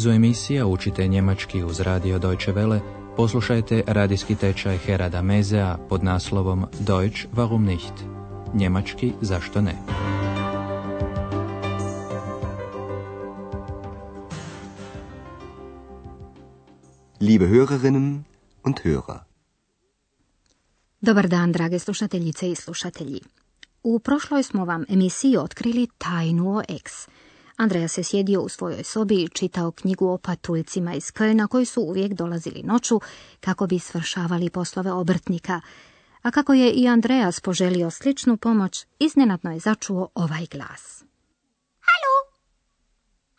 nizu emisija učite njemački uz radio Deutsche Welle, poslušajte radijski tečaj Herada Mezea pod naslovom Deutsch warum nicht? Njemački zašto ne? Liebe Hörerinnen und Hörer. Dobar dan, drage slušateljice i slušatelji. U prošloj smo vam emisiji otkrili tajnu o X – Andreja se sjedio u svojoj sobi i čitao knjigu o patuljcima iz Kölna koji su uvijek dolazili noću kako bi svršavali poslove obrtnika. A kako je i Andreas poželio sličnu pomoć, iznenadno je začuo ovaj glas. Halo!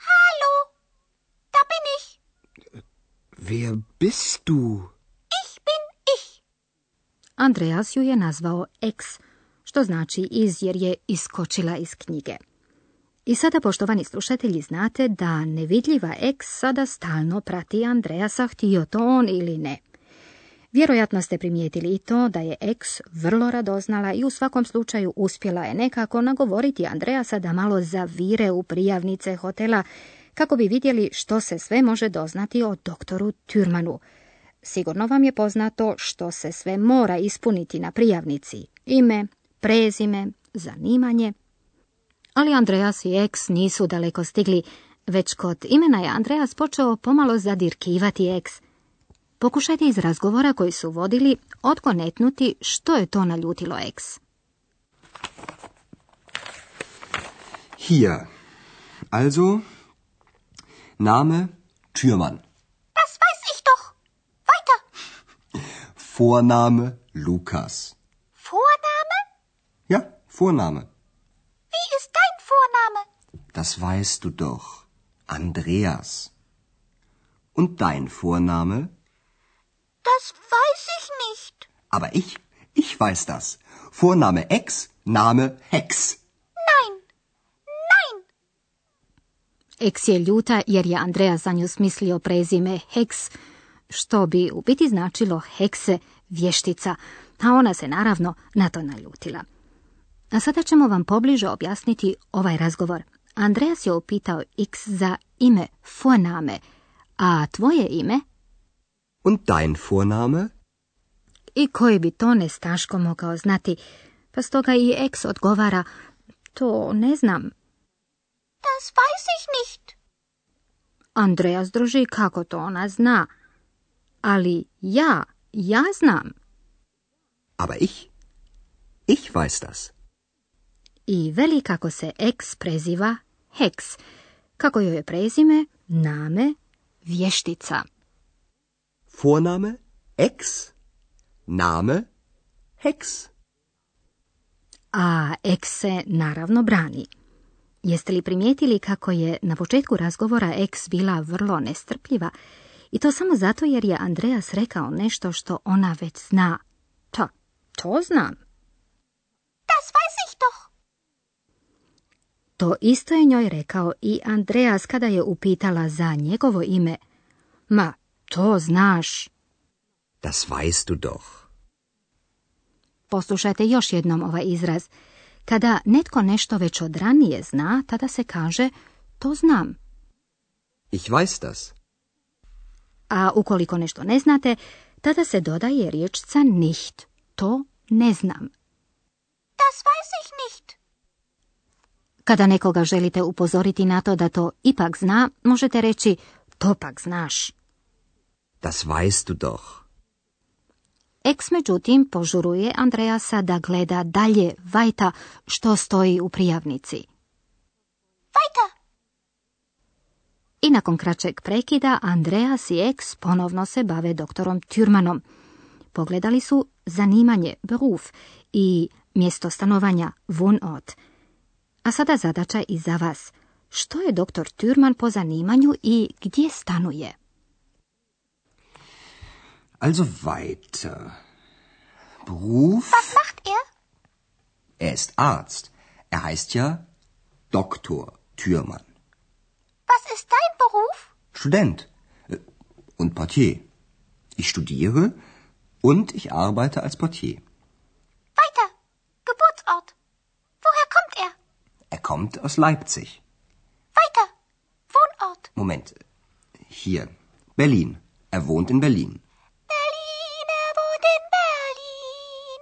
Halo! Da bin ich! Wer bist du? Ich bin ich! Andreas ju je nazvao X, što znači iz jer je iskočila iz knjige. I sada, poštovani slušatelji, znate da nevidljiva X sada stalno prati Andreasa, htio to on ili ne. Vjerojatno ste primijetili i to da je X vrlo radoznala i u svakom slučaju uspjela je nekako nagovoriti Andreasa da malo zavire u prijavnice hotela kako bi vidjeli što se sve može doznati o doktoru Türmanu. Sigurno vam je poznato što se sve mora ispuniti na prijavnici. Ime, prezime, zanimanje, ali Andreas i Eks nisu daleko stigli, već kod imena je Andreas počeo pomalo zadirkivati Eks. Pokušajte iz razgovora koji su vodili otkonetnuti što je to naljutilo Eks. Hier. Also, Name Türmann. Das weiß ich doch. Weiter. Vorname Lukas. Vorname? Ja, Vorname. Das weißt du doch. Andreas. Und dein Vorname? Das weiß ich nicht. Aber ich, ich weiß das. Vorname Ex, Name Hex. Nein, nein. Ex je ljuta jer je Andreja za nju smislio prezime Hex, što bi u biti značilo hekse, vještica, a ona se naravno na to naljutila. A sada ćemo vam pobliže objasniti ovaj razgovor. Andreas je upitao X za ime, Vorname, a tvoje ime? Und dein Vorname? I koji bi to nestaško mogao znati, pa stoga i X odgovara, to ne znam. Das weiß ich nicht. Andreas drži kako to ona zna. Ali ja, ja znam. Aber ich, ich weiß das i veli kako se X preziva Hex, kako joj je prezime, name, vještica. Vorname X, name Hex. A X se naravno brani. Jeste li primijetili kako je na početku razgovora X bila vrlo nestrpljiva i to samo zato jer je Andreas rekao nešto što ona već zna. To, to znam. Das weiß ich doch. To isto je njoj rekao i Andreas kada je upitala za njegovo ime. Ma, to znaš. Das weißt du doch. Poslušajte još jednom ovaj izraz. Kada netko nešto već od ranije zna, tada se kaže to znam. Ich weiß das. A ukoliko nešto ne znate, tada se dodaje riječca nicht. To ne znam. Das weiß ich nicht. Kada nekoga želite upozoriti na to da to ipak zna, možete reći to pak znaš. Das weißt du doch. Eks međutim požuruje Andreasa da gleda dalje vajta što stoji u prijavnici. Vajta! I nakon kraćeg prekida Andreas i Eks ponovno se bave doktorom Türmanom. Pogledali su zanimanje, beruf i mjesto stanovanja, Wohnort – a sada zadaća i za vas. Što je doktor Türman po zanimanju i gdje stanuje? Also weiter. Beruf? Was macht er? Er ist Arzt. Er heißt ja Doktor Türmann. Was ist dein Beruf? Student äh, und Portier. Ich studiere und ich arbeite als Portier. Kommt aus Leipzig. Weiter. Wohnort. Moment. Hier, Berlin. Er wohnt in Berlin. Berlin, er wohnt in Berlin.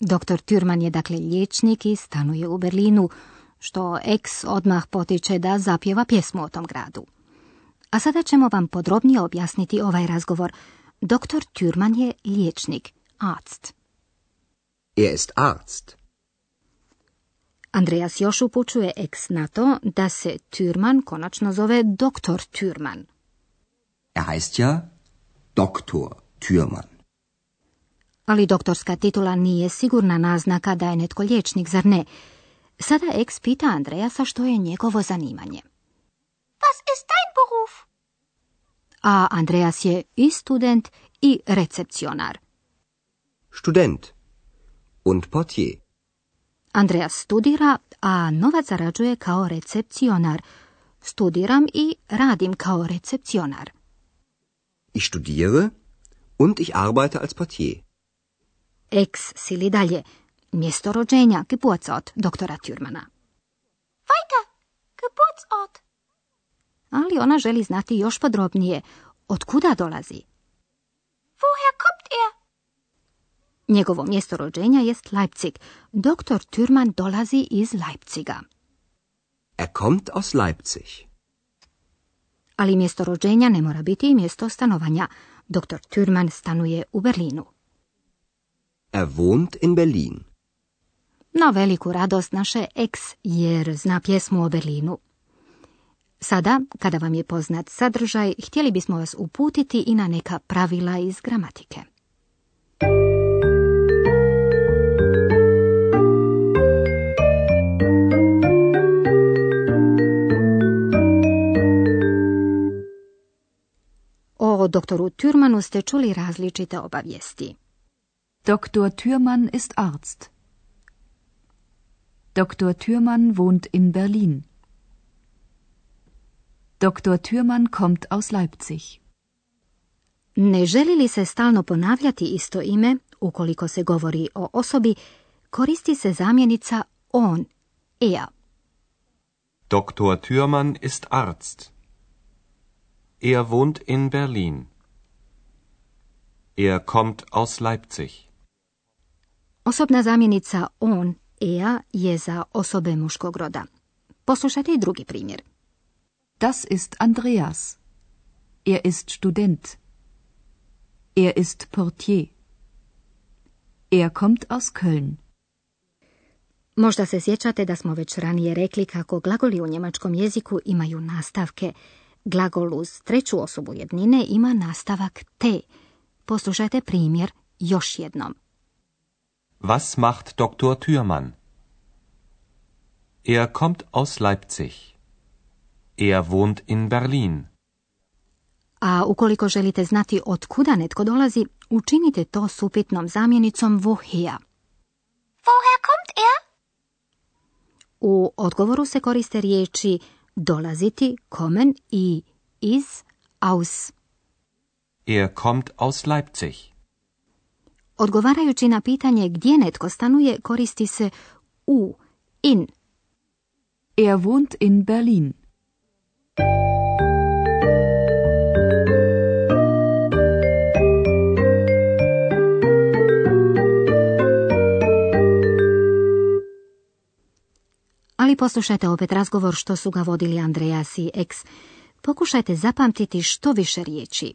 Doktor Türman je dakle liječnik i stanuje u Berlinu, što ex odmah potiče da zapjeva pjesmu o tom gradu. A sada ćemo vam podrobnije objasniti ovaj razgovor. Doktor Türman je liječnik, arzt. Er ist Arzt. Andreas još upućuje ex na to da se Türman konačno zove doktor Türman. Er heißt ja Doktor Türmann. Ali doktorska titula nije sigurna naznaka da je netko liječnik, zar ne? Sada ex pita Andreasa što je njegovo zanimanje. Was ist dein Beruf? A Andreas je i student i recepcionar. Student. Und Portier. Andreas studira, a novac zarađuje kao recepcionar. Studiram i radim kao recepcionar. Ich studiere und ich arbeite als Portier. Ex sili dalje. Mjesto rođenja, Geburtsort doktora Türmana. Weiter. Geburtsort. Ali ona želi znati još podrobnije. Od kuda dolazi? Woher kommt er? Njegovo mjesto rođenja jest Leipzig. Doktor Türman dolazi iz Leipziga. Er kommt aus Leipzig. Ali mjesto rođenja ne mora biti i mjesto stanovanja. Doktor Türman stanuje u Berlinu. Er wohnt in Berlin. Na veliku radost naše ex, jer zna pjesmu o Berlinu. Sada, kada vam je poznat sadržaj, htjeli bismo vas uputiti i na neka pravila iz gramatike. O doktoru Türmanu ste čuli različite obavijesti. Dr. Thürmann ist Arzt. Dr. Thürmann wohnt in Berlin. Dr. Thürmann kommt aus Leipzig. Ne želi li se stalno ponavljati isto ime, ukoliko se govori o osobi, koristi se zamjenica on, er. Dr. Thürmann ist Arzt. Er wohnt in Berlin. Er kommt aus Leipzig. Osobna zamjenica on, er je za osobe muškog roda. Poslušajte i drugi primjer. Das ist Andreas. Er ist Student. Er ist Portier. Er kommt aus Köln. Možda se sjećate da smo već ranije rekli kako glagoli u njemačkom jeziku imaju nastavke. Glagol uz treću osobu jednine ima nastavak te. Poslušajte primjer još jednom. Was macht Dr. Thürmann? Er kommt aus Leipzig. Er wohnt in Berlin. A ukoliko želite znati od kuda netko dolazi, učinite to s upitnom zamjenicom woher. Woher kommt er? U odgovoru se koriste riječi dolaziti, kommen i iz, aus. Er kommt aus Leipzig. Odgovarajući na pitanje gdje netko stanuje, koristi se u, in. Er wohnt in Berlin. Ali poslušajte opet razgovor što su ga vodili Andreas i ex. Pokušajte zapamtiti što više riječi.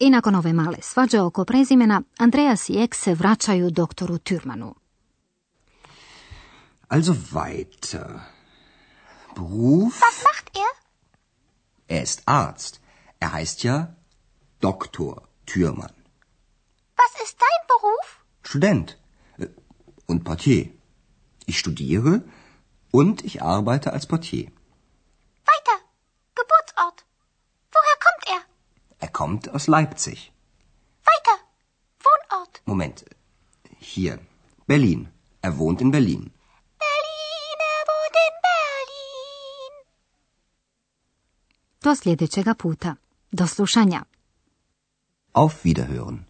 I nakon ove male svađe oko prezimena, Andreas i Ek se vraćaju doktoru Türmanu. Also weiter. Beruf? Was macht er? Er ist Arzt. Er heißt ja Doktor Türmann. Was ist dein Beruf? Student äh, und Portier. Ich studiere und ich arbeite als Portier. Weiter. Geburtsort. Woher kommt er? Er kommt aus Leipzig. Weiter. Wohnort. Moment. Hier. Berlin. Er wohnt in Berlin. Berlin, er wohnt in Berlin. Do sljedećega puta. Do slušanja. Auf Wiederhören.